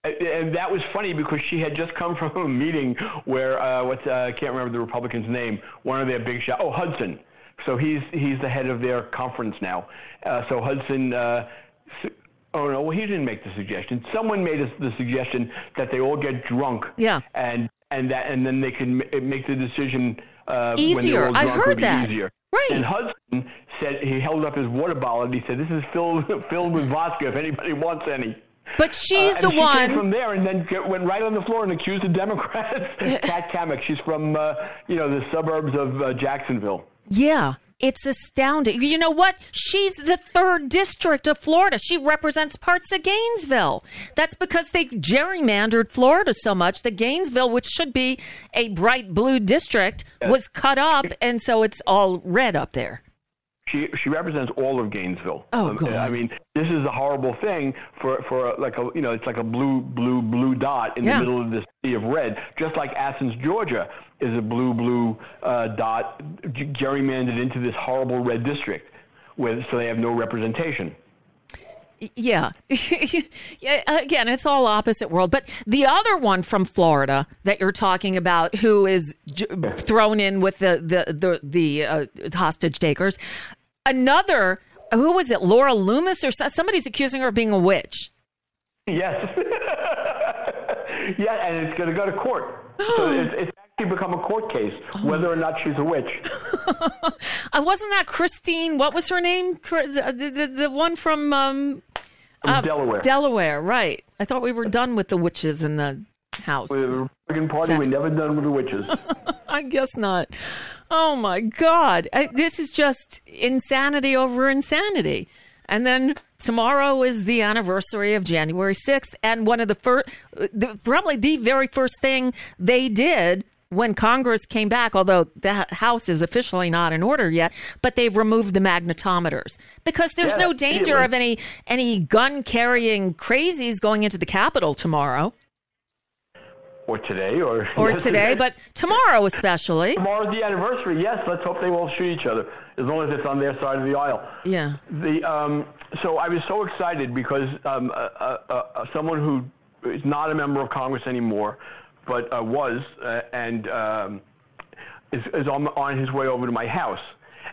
and that was funny because she had just come from a meeting where uh, what's uh, I can't remember the Republicans' name. One of their big shots. Oh, Hudson. So he's he's the head of their conference now. Uh, so Hudson. Uh, Oh no! Well, he didn't make the suggestion. Someone made us the suggestion that they all get drunk. Yeah. And and that and then they can make the decision uh, when Easier. they're all I heard that. Easier. Right. And Hudson said he held up his water bottle and he said, "This is filled filled with vodka. If anybody wants any." But she's Uh, the she one. Came from there and then went right on the floor and accused the Democrats. Kat Cammack, she's from uh, you know the suburbs of uh, Jacksonville. Yeah, it's astounding. You know what? She's the third district of Florida. She represents parts of Gainesville. That's because they gerrymandered Florida so much that Gainesville, which should be a bright blue district, was cut up, and so it's all red up there. She she represents all of Gainesville. Oh, Um. I mean, this is a horrible thing for for a, like a you know it's like a blue blue blue dot in Yeah. the middle of this sea of red, just like Athens, Georgia, is a blue blue uh, dot gerrymandered into this horrible red district, with so they have no representation. Yeah. yeah. Again, it's all opposite world. But the other one from Florida that you're talking about, who is j- thrown in with the the the, the uh, hostage takers, another who was it? Laura Loomer or somebody's accusing her of being a witch. Yes. yeah, and it's going to go to court. so it's, it's become a court case Oh. whether or not she's a witch. Uh, wasn't that Christine? What was her name? Uh, The, the, the one from um, From Delaware. Delaware, right? I thought we were done with the witches in the house. With the Republican Party, we're never done with the witches. I guess not. Oh my God. I, this is just insanity over insanity. And then tomorrow is the anniversary of January 6th. And one of the first, the, probably the very first thing they did when Congress came back, although the House is officially not in order yet, but they've removed the magnetometers because there's Yeah, no danger of any any gun carrying crazies going into the Capitol tomorrow or today, or or yesterday. today, but tomorrow especially. Tomorrow's the anniversary. Yes, let's hope they won't shoot each other as long as it's on their side of the aisle. Yeah. The um, so I was so excited because um, uh, uh, uh, someone who is not a member of Congress anymore, but uh, was uh, and um, is, is on, on his way over to my house.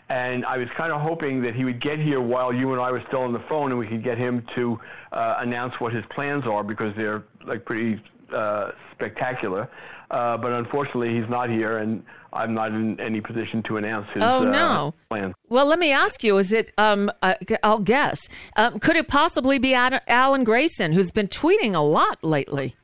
And I was kind of hoping that he would get here while you and I were still on the phone, and we could get him to uh, announce what his plans are because they're like pretty uh, spectacular. Uh, but unfortunately, he's not here, and I'm not in any position to announce his Oh, uh, no. plans. Well, let me ask you: Is it? Um, uh, I'll guess. Um, could it possibly be Ad- Alan Grayson, who's been tweeting a lot lately?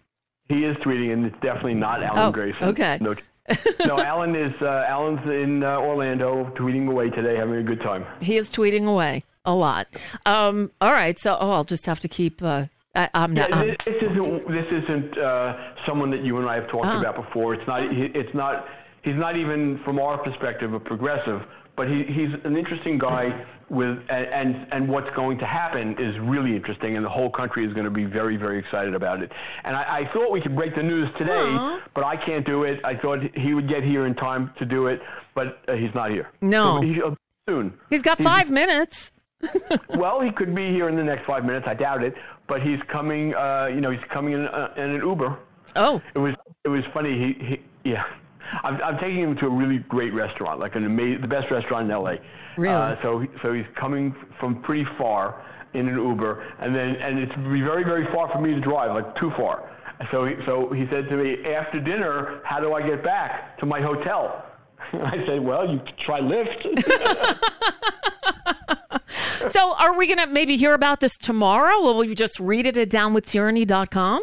He is tweeting, and it's definitely not Alan Oh, Grayson. okay. No, no, Alan is uh, Alan's in uh, Orlando, tweeting away today, having a good time. He is tweeting away a lot. Um, all right, so oh, I'll just have to keep. Uh, I, I'm not. Yeah, this, this isn't this isn't uh, someone that you and I have talked Ah. about before. It's not. It's not. He's not even from our perspective a progressive, but he, he's an interesting guy with and, and and what's going to happen is really interesting, and the whole country is going to be very very excited about it. And I, I thought we could break the news today, but I can't do it. I thought he would get here in time to do it, but uh, he's not here. No. So he'll be soon. he's got five minutes. well, he could be here in the next five minutes. I doubt it, but he's coming. Uh, you know, he's coming in, uh, in an Uber. Oh, it was it was funny. He, he yeah, I'm, I'm taking him to a really great restaurant, like an amazing, the best restaurant in L.A. Really? Uh, so he- so he's coming from pretty far in an Uber, and then and it's very very far for me to drive, like too far. So he, so he said to me after dinner, "How do I get back to my hotel?" I said, "Well, you try Lyft." so are we going to maybe hear about this tomorrow? Will we just read it at downwithtyranny.com?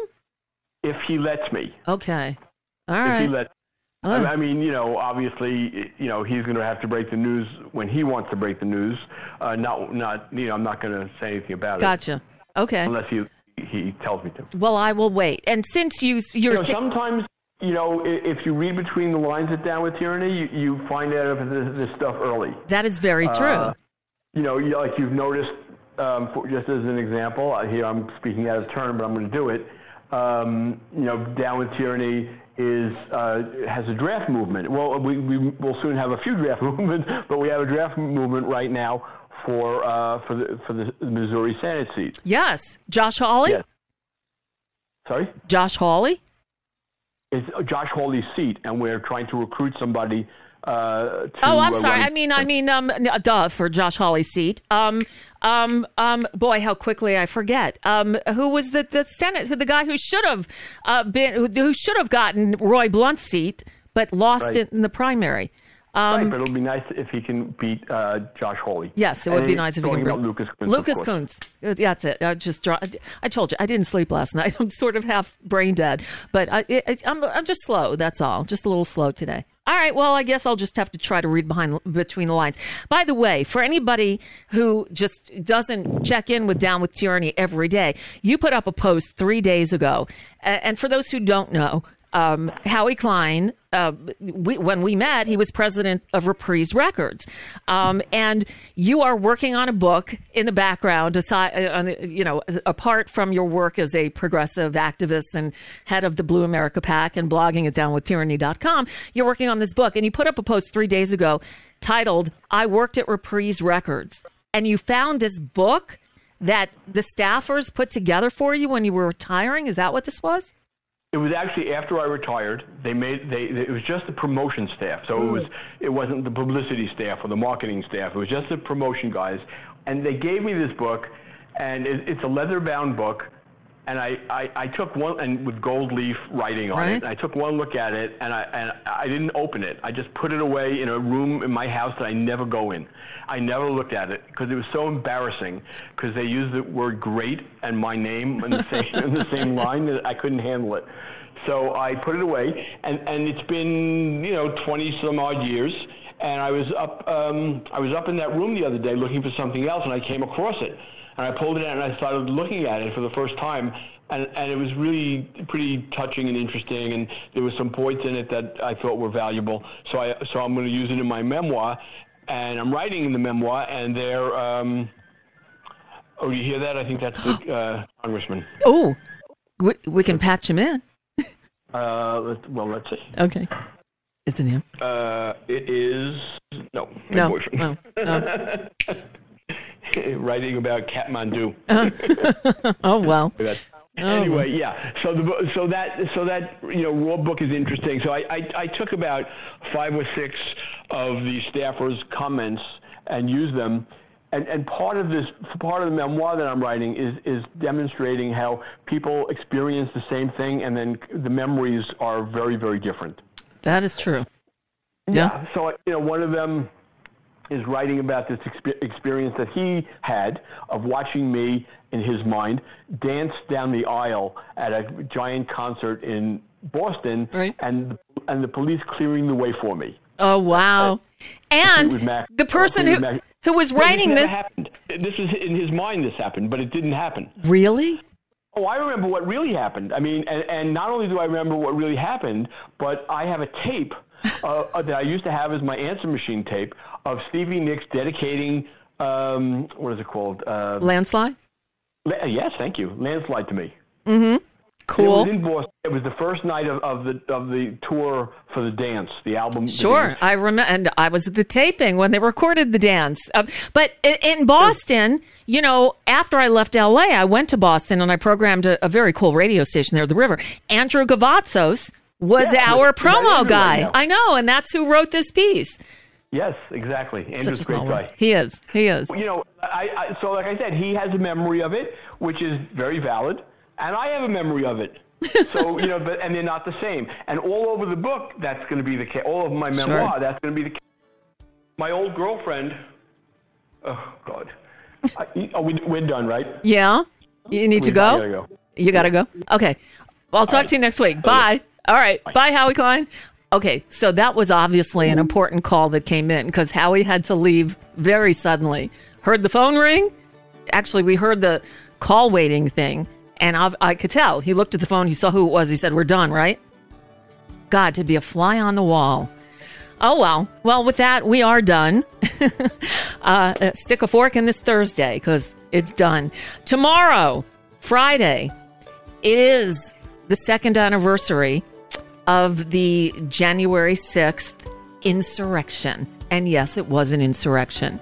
if he lets me. Okay. All if he right. Oh. I I mean, you know, obviously, you know, he's going to have to break the news when he wants to break the news. Uh, not, not, you know, I'm not going to say anything about Gotcha. it Gotcha. Okay. unless he he tells me to. Well, I will wait. And since you You you're know, ta- sometimes, you know, if you read between the lines at Down with Tyranny, you, you find out of this, this stuff early. that is very true. Uh, you know, like you've noticed, um, for, just as an example, uh, here I'm speaking out of turn, but I'm going to do it. Um, you know, Down with Tyranny is uh, has a draft movement. Well, we, we will soon have a few draft movements, but we have a draft movement right now for uh, for the for the Missouri Senate seat. yes, Josh Hawley. Yes. Sorry? Josh Hawley? It's Josh Hawley's seat, and we're trying to recruit somebody. Uh, to, Oh, I'm uh, sorry. I mean, I mean, um, duh, for Josh Hawley's seat. Um, um, um, boy, how quickly I forget. Um, who was the the Senate? Who the guy who should have uh, been who, who should have gotten Roy Blunt's seat, but lost Right. it in the primary. right, Um, but it'll be nice if he can beat uh, Josh Hawley. Yes, it would And be nice if he can beat- Lucas Kunce. of Lucas course. Kunce. Uh, That's it. I just draw. I told you I didn't sleep last night. I'm sort of half brain dead, but I, I'm I'm just slow. That's all. Just a little slow today. All right. Well, I guess I'll just have to try to read behind between the lines. By the way, for anybody who just doesn't check in with Down with Tyranny every day, you put up a post three days ago, and for those who don't know. Um, Howie Klein, uh, we, when we met, he was president of Reprise Records, um, and you are working on a book in the background, aside, uh, you know, apart from your work as a progressive activist and head of the Blue America PAC and blogging at downwithtyranny.com. You're working on this book, and you put up a post three days ago titled "I worked at Reprise Records," and you found this book that the staffers put together for you when you were retiring. Is that what this was? It was actually after I retired. They made they. It was just the promotion staff, so it was it wasn't the publicity staff or the marketing staff. It was just the promotion guys, and they gave me this book, and it, it's a leather-bound book, and I, I, I took one and with gold leaf writing on Right. it. And I took one look at it, and I and I didn't open it. I just put it away in a room in my house that I never go in. I never looked at it because it was so embarrassing because they used the word "great" and my name in the same in the same line that I couldn't handle it. So I put it away, and and it's been you know twenty some odd years. And I was up um, I was up in that room the other day looking for something else, and I came across it. And I pulled it out and I started looking at it for the first time, and, and it was really pretty touching and interesting. And there were some points in it that I thought were valuable. So I so I'm going to use it in my memoir, and I'm writing in the memoir, and they're. Um, oh, do you hear that? I think that's the uh, congressman. Oh, we, we can patch him in. Uh, let's, well, let's see. Okay. Is it him? Uh, it is no. my No, no, Writing about Kathmandu. oh well. Oh. Anyway, yeah. So the so that so that you know raw book is interesting. So I, I I took about five or six of the staffers' comments and used them. And, and part of this, part of the memoir that I'm writing is, is demonstrating how people experience the same thing, and then the memories are very, very different. That is true. Yeah. So you know, one of them is writing about this expe- experience that he had of watching me, in his mind, dance down the aisle at a giant concert in Boston, and and the police clearing the way for me. Oh wow! And Fleetwood the person who Mac- who was this writing never this happened. This is in his mind. This happened, but it didn't happen. really? Oh, I remember what really happened. I mean, and, and not only do I remember what really happened, but I have a tape uh, that I used to have as my answer machine tape of Stevie Nicks dedicating, um, what is it called? Uh, Landslide. la- yes, thank you. Landslide to me. Mm-hmm. It Cool. was in Boston. It was the first night of, of the of the tour for the dance, the album. Sure, Dance. I remember, and I was at the taping when they recorded the dance. Uh, but i- in Boston, you know, after I left LA, I went to Boston and I programmed a, a very cool radio station there, The River. Andrew Gavatzos was Yeah, our promo Andrew right guy. I know, and that's who wrote this piece. Yes, exactly. Andrew's a great guy. He is. He is. You know, I, I so like I said, he has a memory of it, which is very valid, and I have a memory of it. so you know, but and they're not the same. And all over the book, that's going to be the case. All of my Sure. memoir, that's going to be the case. My old girlfriend. Oh God. I, oh, we, we're done, right? Yeah. You need to We- go? Gotta go. You got to go? Okay. Well, I'll talk to you next week. Bye. All right. Bye, Howie Klein. Okay. So that was obviously an important call that came in because Howie had to leave very suddenly. Heard the phone ring. Actually, we heard the call waiting thing, and I, I could tell. He looked at the phone. He saw who it was. He said, We're done, right? God, to be a fly on the wall. Oh, well. Well, with that, we are done. uh, stick a fork in this Thursday because it's done. Tomorrow, Friday, it is the second anniversary of the January 6th insurrection. And yes, it was an insurrection.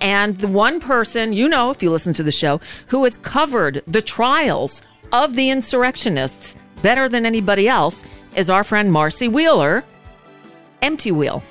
And the one person, you know, if you listen to the show, who has covered the trials of the insurrectionists, better than anybody else, is our friend Marcy Wheeler, Empty Wheel.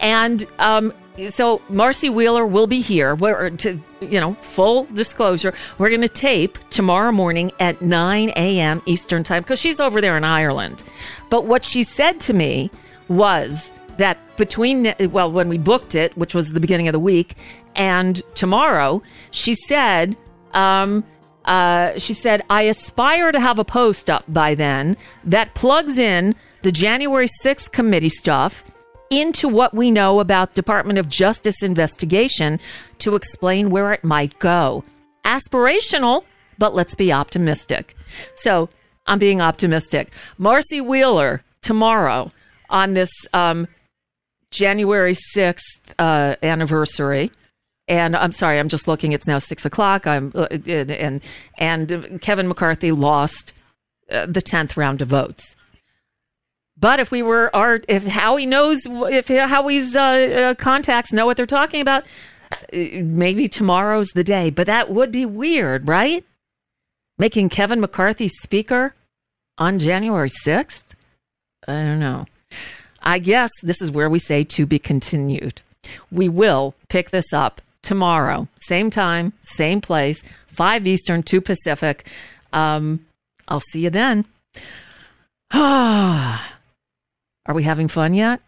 And um, so Marcy Wheeler will be here. We're, to you know, full disclosure, we're going to tape tomorrow morning at 9 a.m. Eastern time because she's over there in Ireland. But what she said to me was that between well, when we booked it, which was the beginning of the week, and tomorrow, she said. Um, uh, she said, I aspire to have a post up by then that plugs in the January 6th committee stuff into what we know about Department of Justice investigation to explain where it might go. Aspirational, but let's be optimistic. So I'm being optimistic. Marcy Wheeler tomorrow on this um, January 6th uh, anniversary and I'm sorry, I'm just looking. It's now six o'clock. I'm uh, and and Kevin McCarthy lost uh, the tenth round of votes. But if we were, our if Howie knows, if Howie's uh, uh, contacts know what they're talking about, uh, maybe tomorrow's the day. But that would be weird, right? Making Kevin McCarthy speaker on January 6th? I don't know. I guess this is where we say to be continued. We will pick this up tomorrow, same time, same place, 5 Eastern, 2 Pacific. Um, I'll see you then. Are we having fun yet?